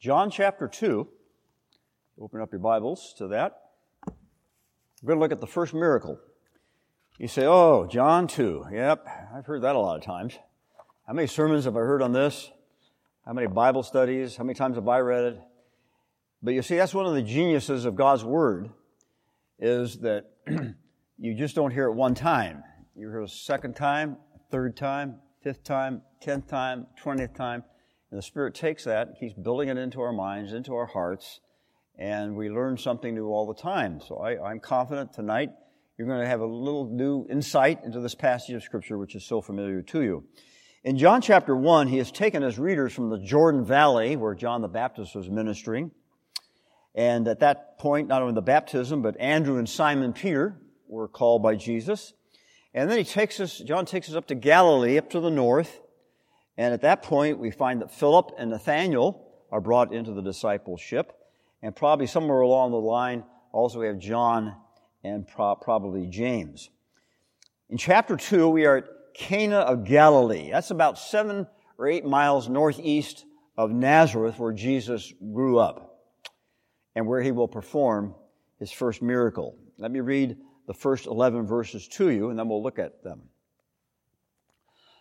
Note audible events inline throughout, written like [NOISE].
John chapter 2. Open up your Bibles to that. We're going to look at the first miracle. You say, oh, John 2. Yep, I've heard that a lot of times. How many sermons have I heard on this? How many Bible studies? How many times have I read it? But you see, that's one of the geniuses of God's Word, is that [CLEARS THROAT] you just don't hear it one time. You hear it a second time, third time, fifth time, tenth time, twentieth time. And the Spirit takes that, and keeps building it into our minds, into our hearts, and we learn something new all the time. So I, am confident tonight you're going to have a little new insight into this passage of Scripture, which is so familiar to you. In John chapter 1, he has taken his readers from the Jordan Valley, where John the Baptist was ministering. And at that point, not only the baptism, but Andrew and Simon Peter were called by Jesus. And then he takes us, John takes us up to Galilee, up to the north, and at that point, we find that Philip and Nathaniel are brought into the discipleship. And probably somewhere along the line, also we have John and pro- probably James. In chapter 2, we are at Cana of Galilee. That's about seven or eight miles northeast of Nazareth, where Jesus grew up and where he will perform his first miracle. Let me read the first 11 verses to you, and then we'll look at them.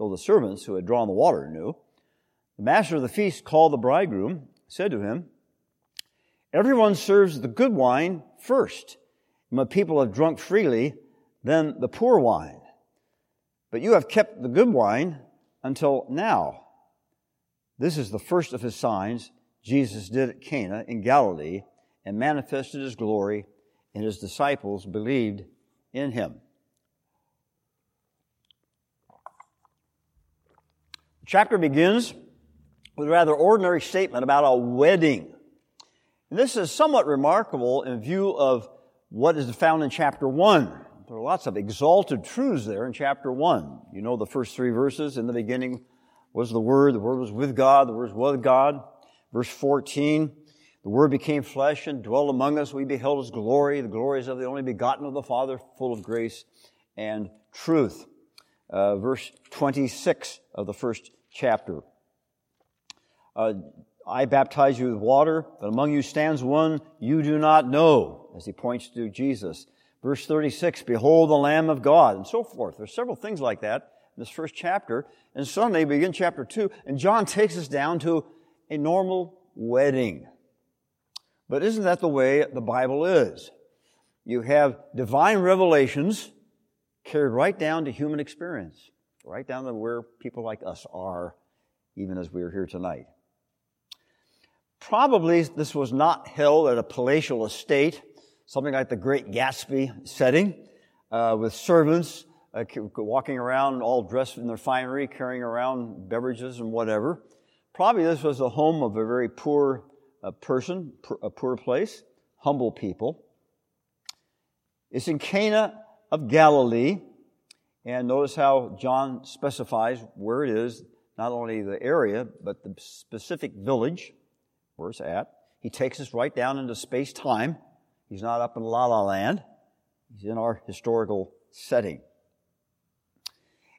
though the servants who had drawn the water knew. The master of the feast called the bridegroom, said to him, Everyone serves the good wine first. And when people have drunk freely, then the poor wine. But you have kept the good wine until now. This is the first of his signs Jesus did at Cana in Galilee and manifested his glory, and his disciples believed in him. Chapter begins with a rather ordinary statement about a wedding. And this is somewhat remarkable in view of what is found in chapter 1. There are lots of exalted truths there in chapter 1. You know the first three verses. In the beginning was the Word, the Word was with God, the Word was with God. Verse 14, the Word became flesh and dwelt among us. We beheld His glory, the glories of the only begotten of the Father, full of grace and truth. Uh, verse 26 of the first chapter. Uh, I baptize you with water, but among you stands one you do not know, as he points to Jesus. Verse 36, behold the Lamb of God, and so forth. There's several things like that in this first chapter. And we begin chapter 2, and John takes us down to a normal wedding. But isn't that the way the Bible is? You have divine revelations carried right down to human experience right down to where people like us are, even as we are here tonight. Probably this was not held at a palatial estate, something like the Great Gatsby setting, uh, with servants uh, walking around all dressed in their finery, carrying around beverages and whatever. Probably this was the home of a very poor uh, person, a poor place, humble people. It's in Cana of Galilee, and notice how John specifies where it is, not only the area, but the specific village where it's at. He takes us right down into space time. He's not up in La La Land. He's in our historical setting.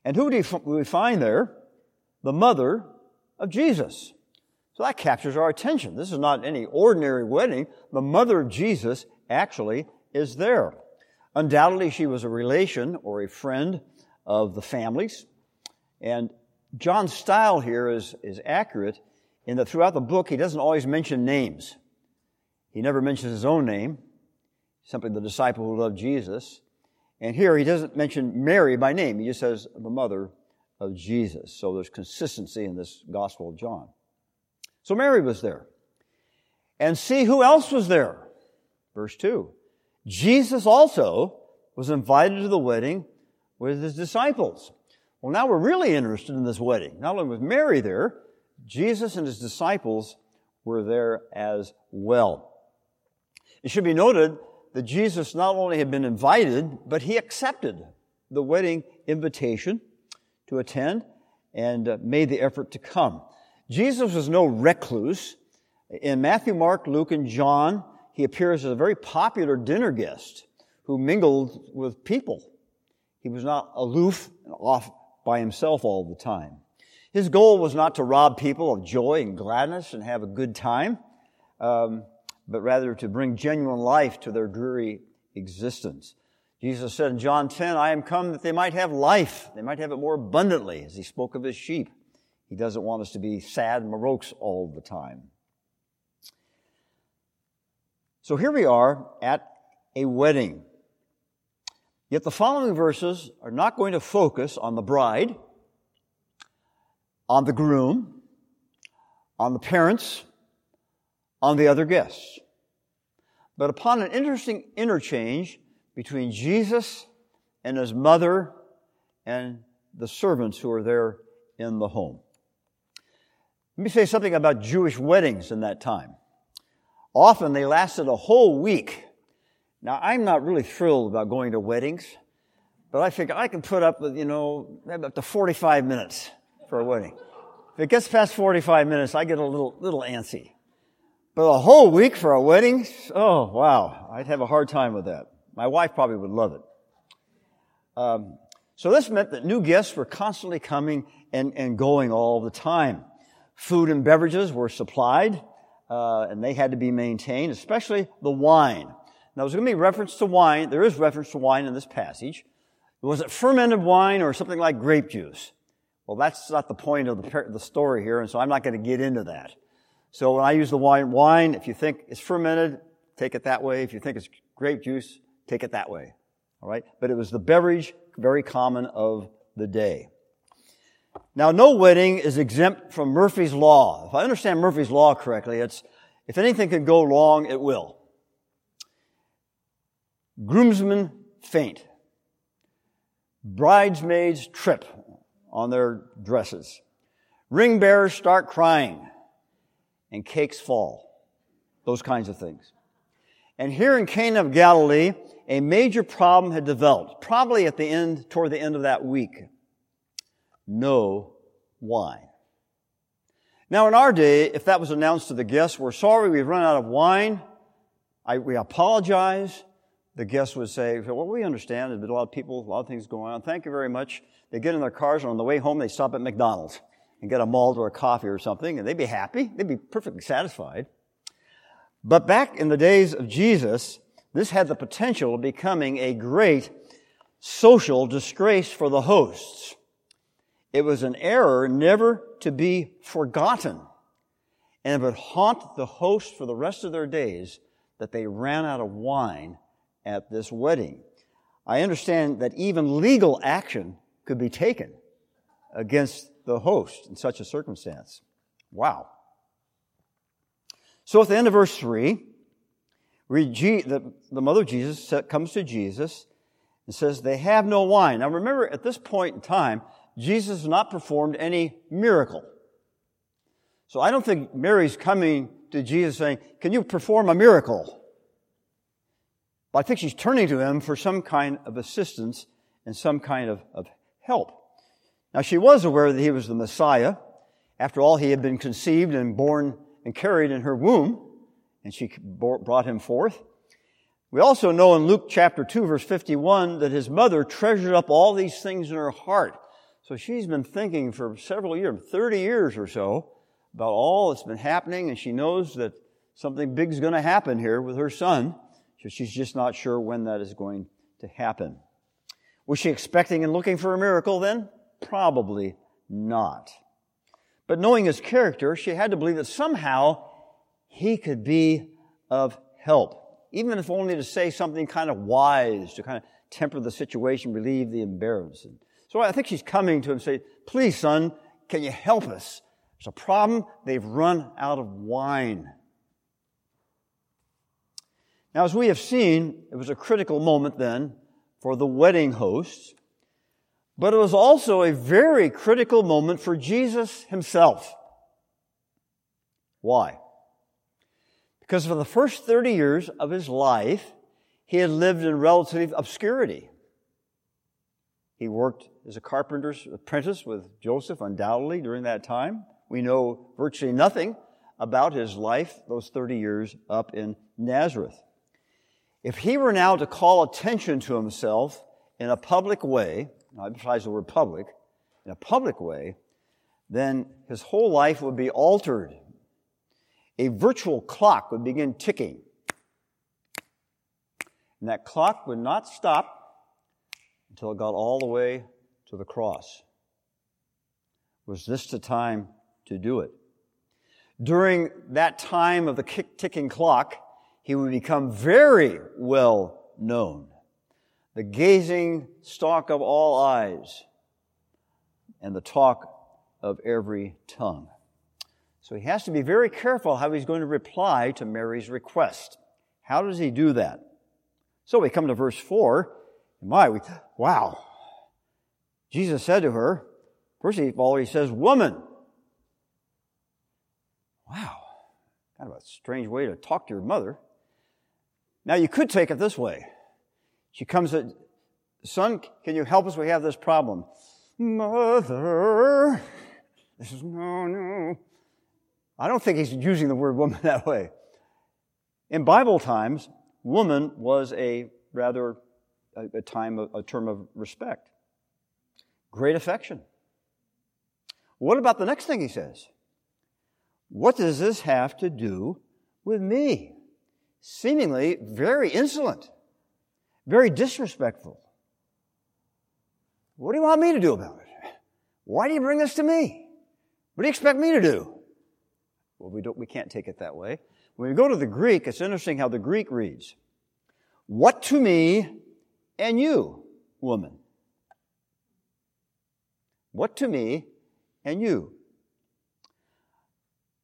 And who do we find there? The mother of Jesus. So that captures our attention. This is not any ordinary wedding. The mother of Jesus actually is there. Undoubtedly, she was a relation or a friend of the families. And John's style here is, is accurate in that throughout the book, he doesn't always mention names. He never mentions his own name, simply the disciple who loved Jesus. And here he doesn't mention Mary by name, he just says the mother of Jesus. So there's consistency in this Gospel of John. So Mary was there. And see who else was there. Verse 2. Jesus also was invited to the wedding with his disciples. Well, now we're really interested in this wedding. Not only was Mary there, Jesus and his disciples were there as well. It should be noted that Jesus not only had been invited, but he accepted the wedding invitation to attend and uh, made the effort to come. Jesus was no recluse. In Matthew, Mark, Luke, and John, he appears as a very popular dinner guest who mingled with people. He was not aloof and off by himself all the time. His goal was not to rob people of joy and gladness and have a good time, um, but rather to bring genuine life to their dreary existence. Jesus said in John 10, I am come that they might have life. They might have it more abundantly as he spoke of his sheep. He doesn't want us to be sad and morose all the time. So here we are at a wedding. Yet the following verses are not going to focus on the bride, on the groom, on the parents, on the other guests, but upon an interesting interchange between Jesus and his mother and the servants who are there in the home. Let me say something about Jewish weddings in that time. Often they lasted a whole week. Now, I'm not really thrilled about going to weddings, but I figure I can put up with, you know, up to 45 minutes for a wedding. If it gets past 45 minutes, I get a little, little antsy. But a whole week for a wedding? Oh, wow. I'd have a hard time with that. My wife probably would love it. Um, so this meant that new guests were constantly coming and, and going all the time. Food and beverages were supplied, uh, and they had to be maintained, especially the wine. Now, there's going to be reference to wine. There is reference to wine in this passage. Was it fermented wine or something like grape juice? Well, that's not the point of the, the story here, and so I'm not going to get into that. So when I use the wine, wine, if you think it's fermented, take it that way. If you think it's grape juice, take it that way. All right? But it was the beverage very common of the day. Now, no wedding is exempt from Murphy's Law. If I understand Murphy's Law correctly, it's if anything can go wrong, it will. Groomsmen faint. Bridesmaids trip on their dresses. Ring bearers start crying. And cakes fall. Those kinds of things. And here in Cana of Galilee, a major problem had developed, probably at the end, toward the end of that week. No wine. Now, in our day, if that was announced to the guests, we're sorry we've run out of wine. I, we apologize. The guests would say, well, we understand. There's been a lot of people, a lot of things going on. Thank you very much. They get in their cars and on the way home, they stop at McDonald's and get a malt or a coffee or something, and they'd be happy. They'd be perfectly satisfied. But back in the days of Jesus, this had the potential of becoming a great social disgrace for the hosts. It was an error never to be forgotten. And it would haunt the host for the rest of their days that they ran out of wine at this wedding. I understand that even legal action could be taken against the host in such a circumstance. Wow. So at the end of verse 3, the, the mother of Jesus comes to Jesus and says, They have no wine. Now remember, at this point in time, Jesus has not performed any miracle. So I don't think Mary's coming to Jesus saying, Can you perform a miracle? But I think she's turning to him for some kind of assistance and some kind of, of help. Now she was aware that he was the Messiah. After all, he had been conceived and born and carried in her womb and she brought him forth. We also know in Luke chapter 2 verse 51 that his mother treasured up all these things in her heart. So she's been thinking for several years, 30 years or so, about all that's been happening and she knows that something big's going to happen here with her son. So she's just not sure when that is going to happen. Was she expecting and looking for a miracle then? Probably not. But knowing his character, she had to believe that somehow he could be of help, even if only to say something kind of wise to kind of temper the situation, relieve the embarrassment. So I think she's coming to him and say, please, son, can you help us? There's a problem. They've run out of wine. Now, as we have seen, it was a critical moment then for the wedding hosts, but it was also a very critical moment for Jesus himself. Why? Because for the first 30 years of his life, he had lived in relative obscurity. He worked as a carpenter's apprentice with Joseph, undoubtedly, during that time. We know virtually nothing about his life those 30 years up in Nazareth. If he were now to call attention to himself in a public way, I emphasize the word public, in a public way, then his whole life would be altered. A virtual clock would begin ticking. And that clock would not stop until it got all the way to the cross. Was this the time to do it? During that time of the ticking clock, he would become very well known. The gazing stock of all eyes and the talk of every tongue. So he has to be very careful how he's going to reply to Mary's request. How does he do that? So we come to verse 4. My, we, wow. Jesus said to her, first of all, he says, Woman. Wow. Kind of a strange way to talk to your mother. Now you could take it this way. She comes at, son, can you help us? We have this problem. Mother. This is, no, no. I don't think he's using the word woman [LAUGHS] that way. In Bible times, woman was a rather a, time, a term of respect. Great affection. What about the next thing he says? What does this have to do with me? seemingly very insolent, very disrespectful. What do you want me to do about it? Why do you bring this to me? What do you expect me to do? Well, we don't, we can't take it that way. When we go to the Greek, it's interesting how the Greek reads. What to me and you, woman? What to me and you?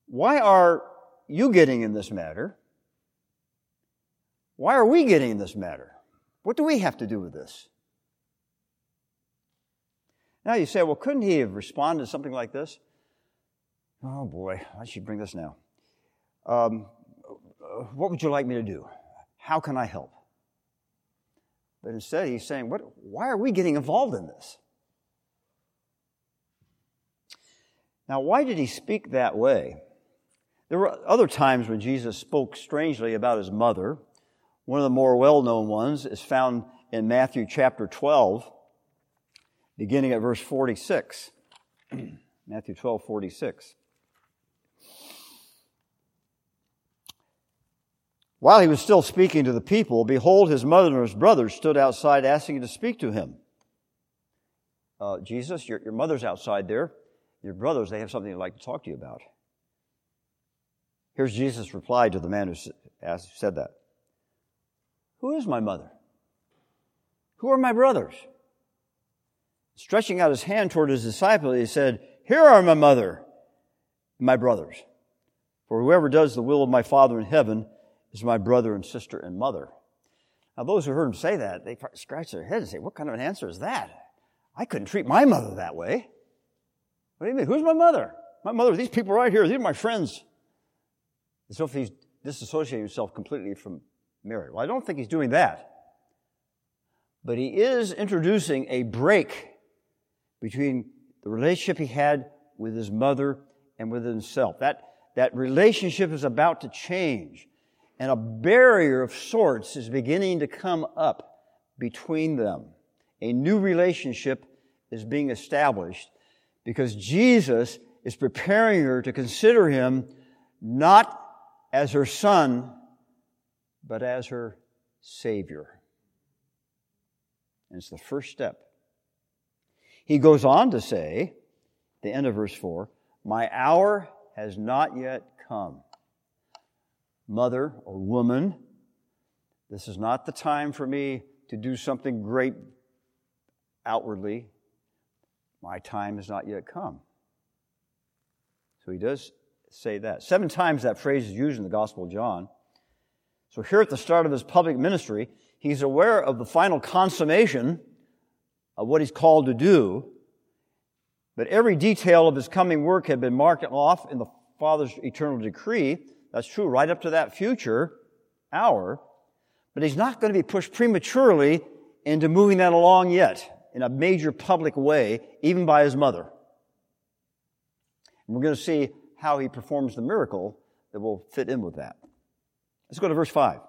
Why are you getting in this matter? Why are we getting in this matter? What do we have to do with this? Now you say, well, couldn't he have responded to something like this? Oh boy, I should bring this now. Um, what would you like me to do? How can I help? But instead, he's saying, what, why are we getting involved in this? Now, why did he speak that way? There were other times when Jesus spoke strangely about his mother. One of the more well known ones is found in Matthew chapter 12, beginning at verse 46. [CLEARS THROAT] Matthew 12, 46. While he was still speaking to the people, behold, his mother and his brothers stood outside asking to speak to him. Uh, Jesus, your, your mother's outside there. Your brothers, they have something they'd like to talk to you about. Here's Jesus' reply to the man who said that. Who is my mother? Who are my brothers? Stretching out his hand toward his disciple, he said, Here are my mother and my brothers. For whoever does the will of my Father in heaven is my brother and sister and mother. Now, those who heard him say that, they scratch their head and say, What kind of an answer is that? I couldn't treat my mother that way. What do you mean? Who's my mother? My mother, these people right here, these are my friends. As if he's disassociating himself completely from Mary. Well, I don't think he's doing that. But he is introducing a break between the relationship he had with his mother and with himself. That, that relationship is about to change. And a barrier of sorts is beginning to come up between them. A new relationship is being established because Jesus is preparing her to consider him not as her son, but as her Savior. And it's the first step. He goes on to say, the end of verse 4, My hour has not yet come. Mother or woman, this is not the time for me to do something great outwardly. My time has not yet come. So he does say that. Seven times that phrase is used in the Gospel of John. So here at the start of his public ministry, he's aware of the final consummation of what he's called to do. But every detail of his coming work had been marked off in the Father's eternal decree. That's true right up to that future hour. But he's not going to be pushed prematurely into moving that along yet in a major public way, even by his mother. And we're going to see how he performs the miracle that will fit in with that. Let's go to verse 5.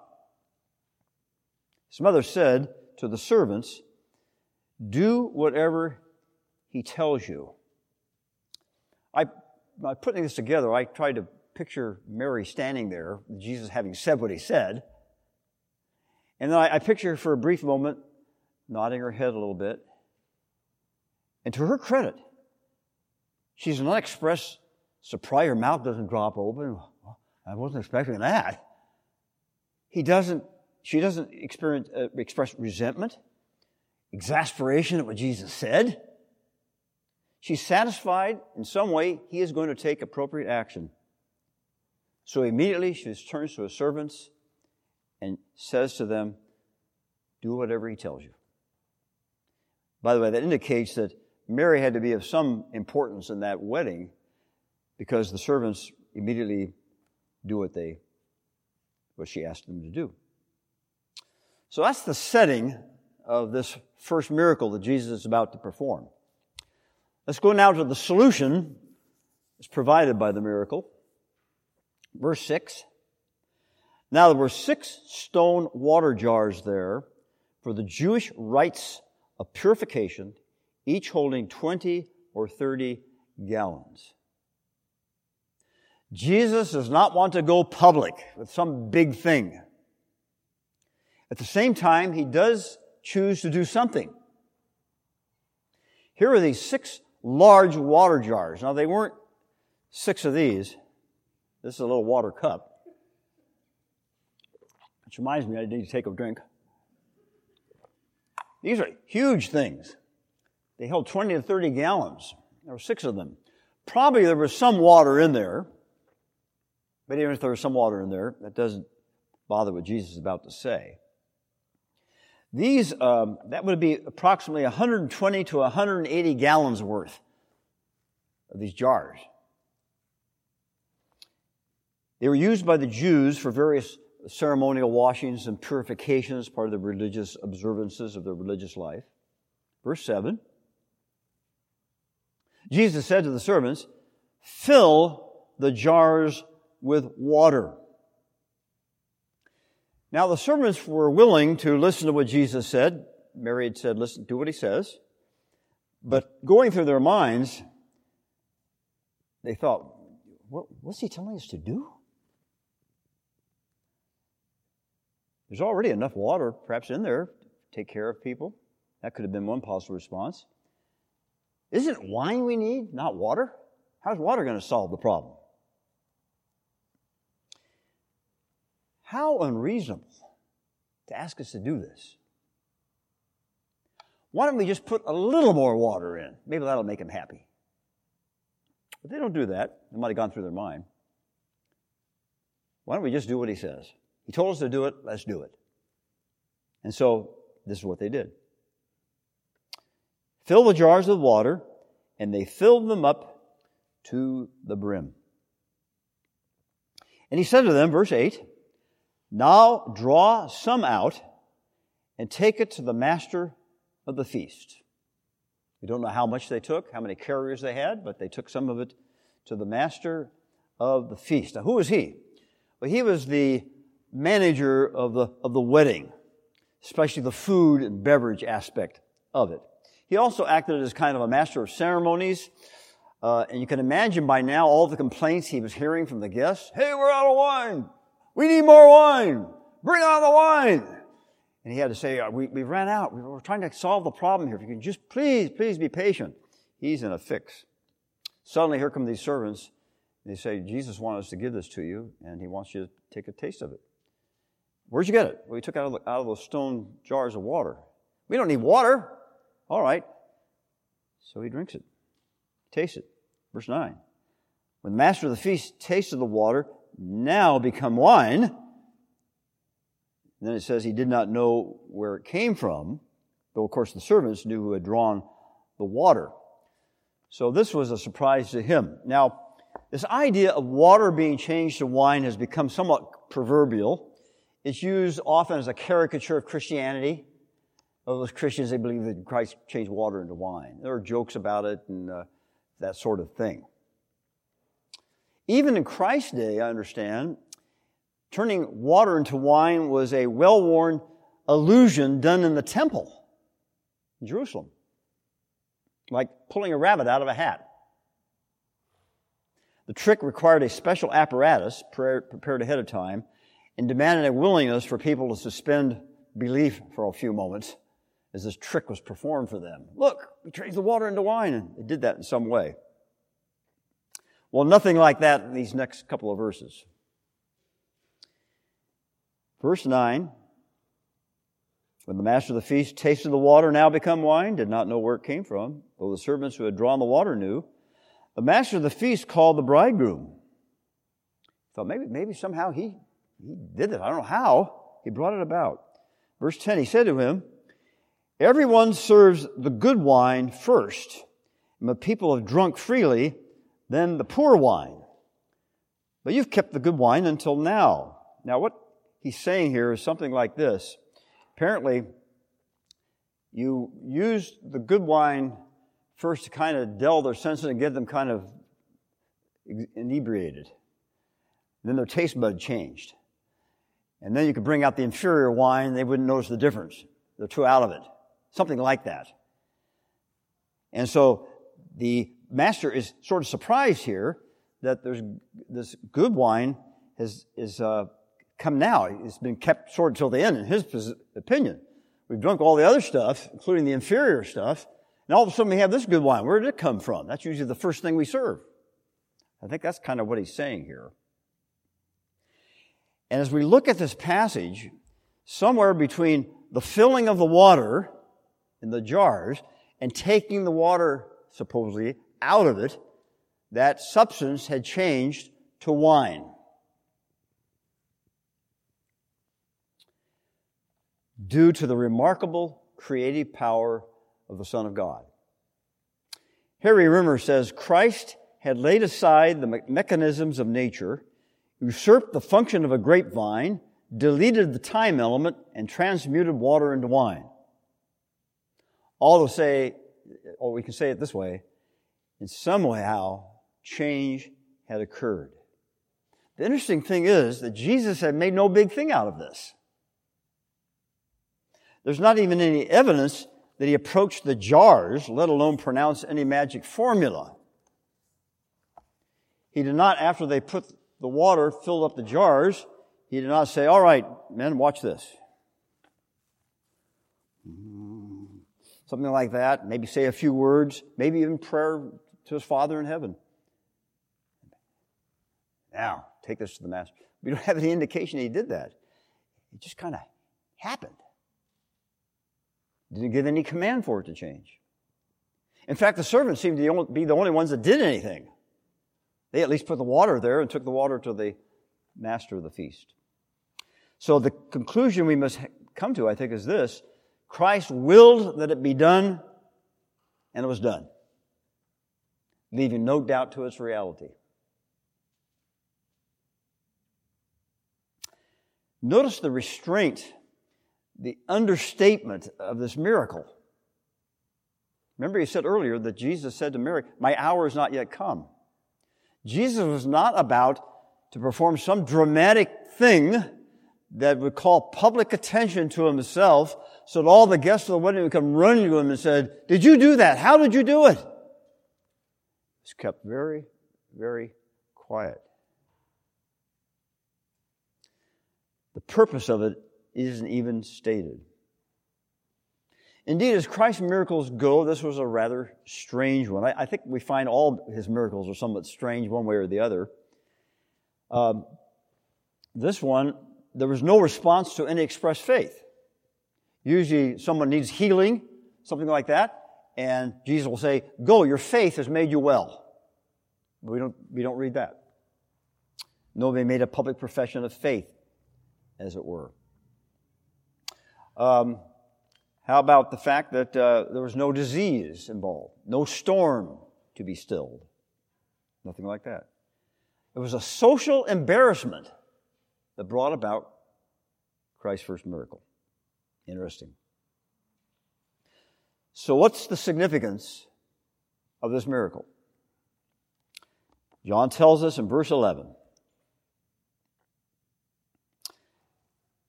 His mother said to the servants, Do whatever he tells you. I, by putting this together, I tried to picture Mary standing there, Jesus having said what he said. And then I, I picture her for a brief moment, nodding her head a little bit. And to her credit, she's not expressed surprise. Her mouth doesn't drop open. I wasn't expecting that. He doesn't, she doesn't experience, uh, express resentment, exasperation at what Jesus said. She's satisfied in some way he is going to take appropriate action. So immediately she turns to her servants and says to them, Do whatever he tells you. By the way, that indicates that Mary had to be of some importance in that wedding because the servants immediately do what they what she asked them to do. So that's the setting of this first miracle that Jesus is about to perform. Let's go now to the solution that's provided by the miracle. Verse 6. Now there were six stone water jars there for the Jewish rites of purification, each holding 20 or 30 gallons. Jesus does not want to go public with some big thing. At the same time, he does choose to do something. Here are these six large water jars. Now, they weren't six of these. This is a little water cup. Which reminds me, I need to take a drink. These are huge things. They held 20 to 30 gallons. There were six of them. Probably there was some water in there. But even if there was some water in there, that doesn't bother what Jesus is about to say. These, um, that would be approximately 120 to 180 gallons worth of these jars. They were used by the Jews for various ceremonial washings and purifications, part of the religious observances of their religious life. Verse 7. Jesus said to the servants, Fill the jars with water. Now the servants were willing to listen to what Jesus said. Mary had said, listen, do what he says. But going through their minds, they thought, what, what's he telling us to do? There's already enough water, perhaps in there, to take care of people. That could have been one possible response. Isn't wine we need, not water? How's water going to solve the problem? How unreasonable to ask us to do this. Why don't we just put a little more water in? Maybe that'll make them happy. But they don't do that. It might have gone through their mind. Why don't we just do what he says? He told us to do it, let's do it. And so, this is what they did. Fill the jars with water, and they filled them up to the brim. And he said to them, verse 8, now draw some out and take it to the master of the feast. We don't know how much they took, how many carriers they had, but they took some of it to the master of the feast. Now, who was he? Well, he was the manager of the, of the wedding, especially the food and beverage aspect of it. He also acted as kind of a master of ceremonies. Uh, and you can imagine by now all the complaints he was hearing from the guests. Hey, we're out of wine. We need more wine. Bring on the wine. And he had to say, uh, we, we ran out. We are trying to solve the problem here. If you can just please, please be patient. He's in a fix. Suddenly, here come these servants. They say, Jesus wanted us to give this to you, and he wants you to take a taste of it. Where'd you get it? Well, he took it out of, out of those stone jars of water. We don't need water. All right. So he drinks it, tastes it. Verse 9. When the master of the feast tasted the water, now become wine, then it says he did not know where it came from, though of course the servants knew who had drawn the water. So this was a surprise to him. Now, this idea of water being changed to wine has become somewhat proverbial. It's used often as a caricature of Christianity. Of those Christians, they believe that Christ changed water into wine. There are jokes about it and uh, that sort of thing. Even in Christ's day, I understand, turning water into wine was a well worn illusion done in the temple in Jerusalem, like pulling a rabbit out of a hat. The trick required a special apparatus prepared ahead of time and demanded a willingness for people to suspend belief for a few moments as this trick was performed for them. Look, we changed the water into wine, and they did that in some way. Well, nothing like that in these next couple of verses. Verse 9 When the master of the feast tasted the water now become wine, did not know where it came from, though the servants who had drawn the water knew, the master of the feast called the bridegroom. Thought maybe, maybe somehow he, he did it. I don't know how. He brought it about. Verse 10, he said to him, Everyone serves the good wine first, and the people have drunk freely, then the poor wine. But you've kept the good wine until now. Now, what he's saying here is something like this. Apparently, you used the good wine first to kind of dull their senses and get them kind of inebriated. Then their taste bud changed. And then you could bring out the inferior wine, they wouldn't notice the difference. They're too out of it. Something like that. And so the master is sort of surprised here that there's this good wine has is uh, come now. It's been kept sort of till the end, in his opinion. We've drunk all the other stuff, including the inferior stuff, and all of a sudden we have this good wine. Where did it come from? That's usually the first thing we serve. I think that's kind of what he's saying here. And as we look at this passage, somewhere between the filling of the water in the jars and taking the water, supposedly, out of it, that substance had changed to wine. Due to the remarkable creative power of the Son of God. Harry Rimmer says Christ had laid aside the mechanisms of nature, usurped the function of a grapevine, deleted the time element, and transmuted water into wine. All to say, or we can say it this way, in some way, how change had occurred. The interesting thing is that Jesus had made no big thing out of this. There's not even any evidence that he approached the jars, let alone pronounce any magic formula. He did not, after they put the water, filled up the jars, he did not say, All right, men, watch this. Something like that. Maybe say a few words, maybe even prayer to his Father in heaven. Now, take this to the Master. We don't have any indication he did that. It just kind of happened. Didn't give any command for it to change. In fact, the servants seemed to be the only ones that did anything. They at least put the water there and took the water to the master of the feast. So the conclusion we must come to, I think, is this. Christ willed that it be done, and it was done leaving no doubt to its reality. Notice the restraint, the understatement of this miracle. Remember, he said earlier that Jesus said to Mary, My hour is not yet come. Jesus was not about to perform some dramatic thing that would call public attention to himself so that all the guests of the wedding would come running to him and said, Did you do that? How did you do it? It's kept very, very quiet. The purpose of it isn't even stated. Indeed, as Christ's miracles go, this was a rather strange one. I, I, think we find all his miracles are somewhat strange one way or the other. Um, this one, there was no response to any expressed faith. Usually someone needs healing, something like that, and Jesus will say, Go, your faith has made you well. But we don't, we don't read that. Nobody made a public profession of faith, as it were. Um, how about the fact that uh, there was no disease involved, no storm to be stilled? Nothing like that. It was a social embarrassment that brought about Christ's first miracle. Interesting. So, what's the significance of this miracle? John tells us in verse 11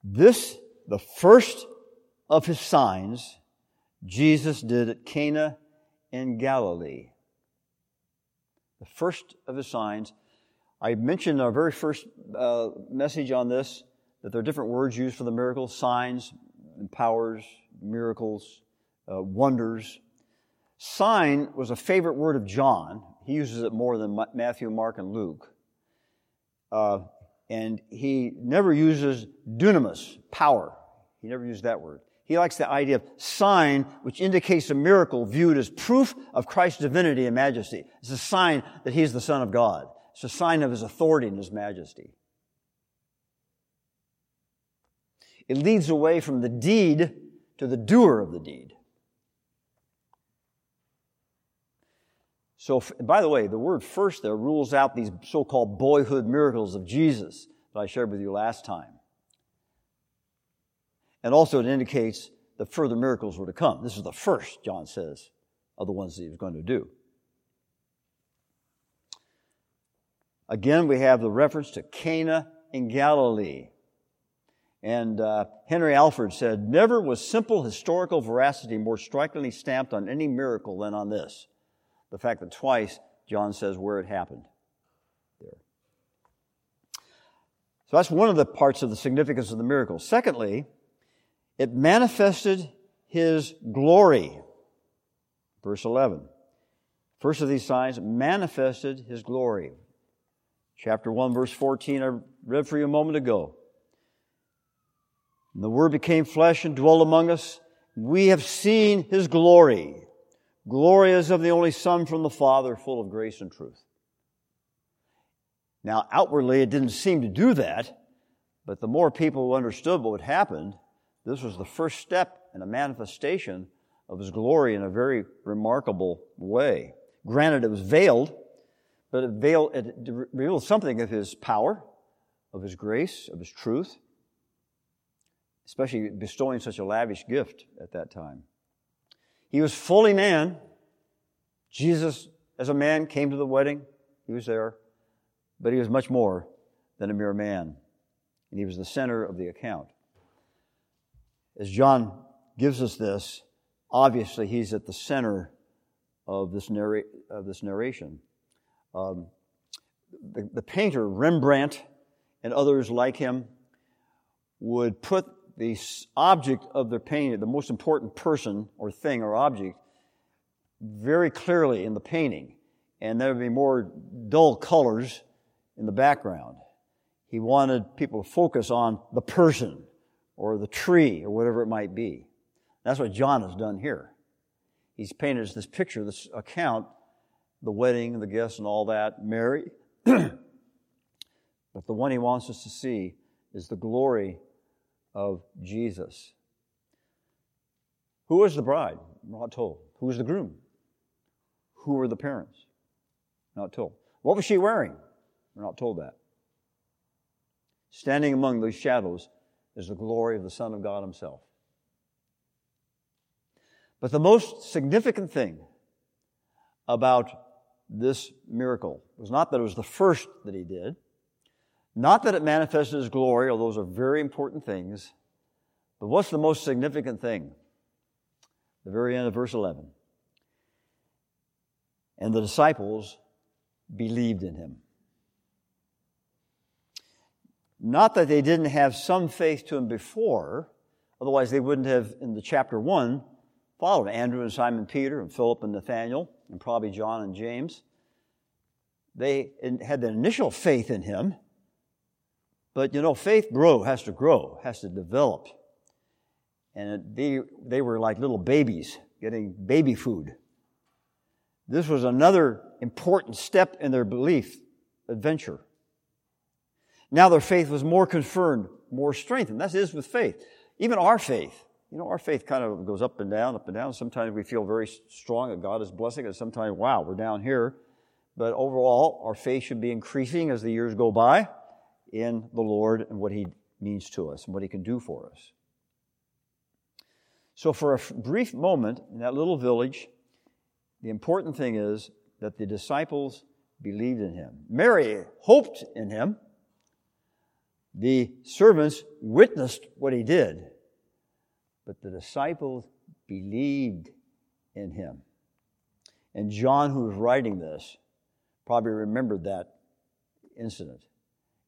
this, the first of his signs, Jesus did at Cana in Galilee. The first of his signs. I mentioned in our very first uh, message on this that there are different words used for the miracles signs, powers, miracles, uh, wonders. Sign was a favorite word of John. He uses it more than Matthew, Mark, and Luke. Uh, and he never uses dunamis, power. He never used that word. He likes the idea of sign, which indicates a miracle viewed as proof of Christ's divinity and majesty. It's a sign that he's the Son of God. It's a sign of his authority and his majesty. It leads away from the deed to the doer of the deed. So, by the way, the word first there rules out these so called boyhood miracles of Jesus that I shared with you last time. And also, it indicates that further miracles were to come. This is the first, John says, of the ones that he was going to do. Again, we have the reference to Cana in Galilee. And uh, Henry Alford said, Never was simple historical veracity more strikingly stamped on any miracle than on this. The fact that twice John says where it happened. There. So that's one of the parts of the significance of the miracle. Secondly, it manifested his glory. Verse 11. First of these signs manifested his glory. Chapter 1, verse 14, I read for you a moment ago. And the Word became flesh and dwelt among us. We have seen His glory. Glory as of the only Son from the Father, full of grace and truth. Now, outwardly, it didn't seem to do that, but the more people understood what had happened, this was the first step in a manifestation of His glory in a very remarkable way. Granted, it was veiled, but it, veiled, it revealed something of His power, of His grace, of His truth especially bestowing such a lavish gift at that time. He was fully man. Jesus, as a man, came to the wedding. He was there. But he was much more than a mere man. And he was the center of the account. As John gives us this, obviously he's at the center of this, narra- of this narration. Um, the, the painter Rembrandt and others like him would put the object of their painting, the most important person or thing or object, very clearly in the painting. And there would be more dull colors in the background. He wanted people to focus on the person or the tree or whatever it might be. That's what John has done here. He's painted this picture, this account, the wedding, the guests, and all that, Mary. [CLEARS THROAT] but the one he wants us to see is the glory of Jesus. Who was the bride? Not told. Who was the groom? Who were the parents? Not told. What was she wearing? We're not told that. Standing among those shadows is the glory of the Son of God Himself. But the most significant thing about this miracle was not that it was the first that He did, not that it manifested his glory, although those are very important things, but what's the most significant thing? The very end of verse 11. And the disciples believed in him. Not that they didn't have some faith to him before, otherwise they wouldn't have, in the chapter 1, followed Andrew and Simon Peter and Philip and Nathaniel and probably John and James. They had the initial faith in him, But you know, faith grow has to grow, has to develop. And they, they were like little babies getting baby food. This was another important step in their belief adventure. Now their faith was more confirmed, more strengthened. That is with faith. Even our faith. You know, our faith kind of goes up and down, up and down. Sometimes we feel very strong that God is blessing us. Sometimes, wow, we're down here. But overall, our faith should be increasing as the years go by in the Lord and what He means to us and what He can do for us. So, for a brief moment in that little village, the important thing is that the disciples believed in Him. Mary hoped in Him. The servants witnessed what He did. But the disciples believed in Him. And John, who was writing this, probably remembered that incident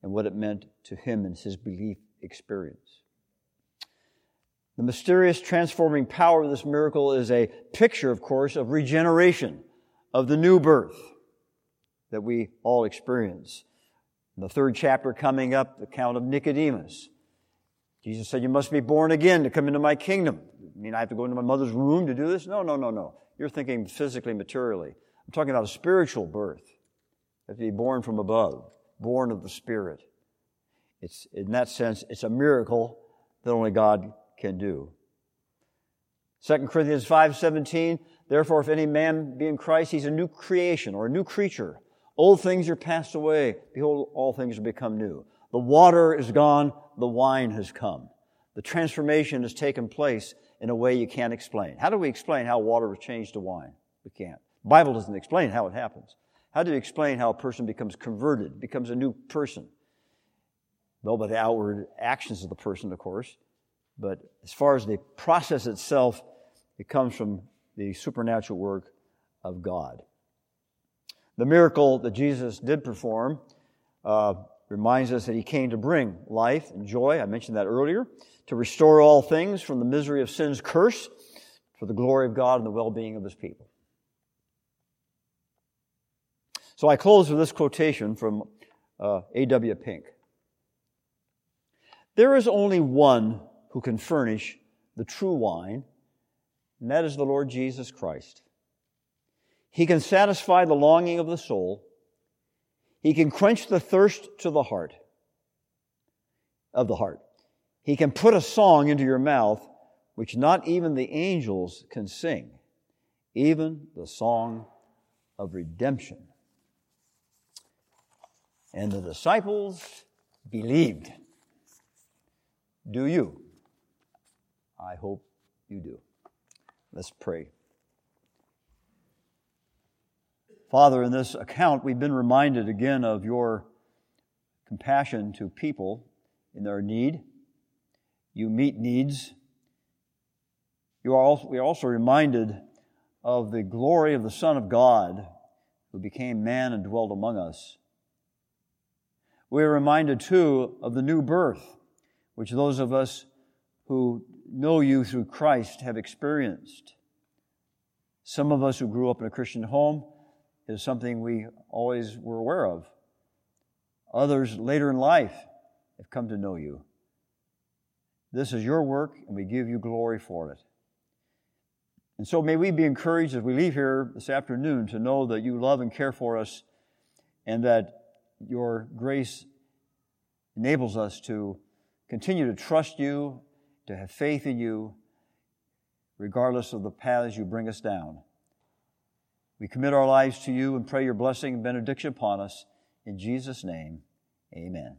and what it meant to him and his belief experience. The mysterious transforming power of this miracle is a picture, of course, of regeneration, of the new birth that we all experience. In the third chapter coming up, the account of Nicodemus. Jesus said, You must be born again to come into my kingdom. I mean, I have to go into my mother's womb to do this? No, no, no, no. You're thinking physically, materially. I'm talking about a spiritual birth have to be born from above, born of the Spirit. It's, in that sense, it's a miracle that only God can do. 2 Corinthians 5:17 Therefore if any man be in Christ he's a new creation or a new creature old things are passed away. Behold all things have become new. The water is gone. The wine has come. The transformation has taken place in a way you can't explain. How do we explain how water was changed to wine? We can't. The Bible doesn't explain how it happens. How do you explain how a person becomes converted, becomes a new person? Well, by the outward actions of the person, of course. But as far as the process itself, it comes from the supernatural work of God. The miracle that Jesus did perform uh, reminds us that he came to bring life and joy. I mentioned that earlier. To restore all things from the misery of sin's curse for the glory of God and the well being of his people. So I close with this quotation from uh, A.W. Pink. There is only one who can furnish the true wine, and that is the Lord Jesus Christ. He can satisfy the longing of the soul. He can quench the thirst to the heart, of the heart. He can put a song into your mouth which not even the angels can sing, even the song of redemption. And the disciples believed. Do you? I hope you do. Let's pray. Father, in this account, we've been reminded again of your compassion to people in their need. You meet needs. You are also, we are also reminded of the glory of the Son of God who became man and dwelt among us. We are reminded too of the new birth, which those of us who know you through Christ have experienced. Some of us who grew up in a Christian home is something we always were aware of. Others later in life have come to know you. This is your work, and we give you glory for it. And so may we be encouraged as we leave here this afternoon to know that you love and care for us and that your grace enables us to continue to trust you, to have faith in you, regardless of the paths you bring us down. We commit our lives to you and pray your blessing and benediction upon us. In Jesus' name, amen.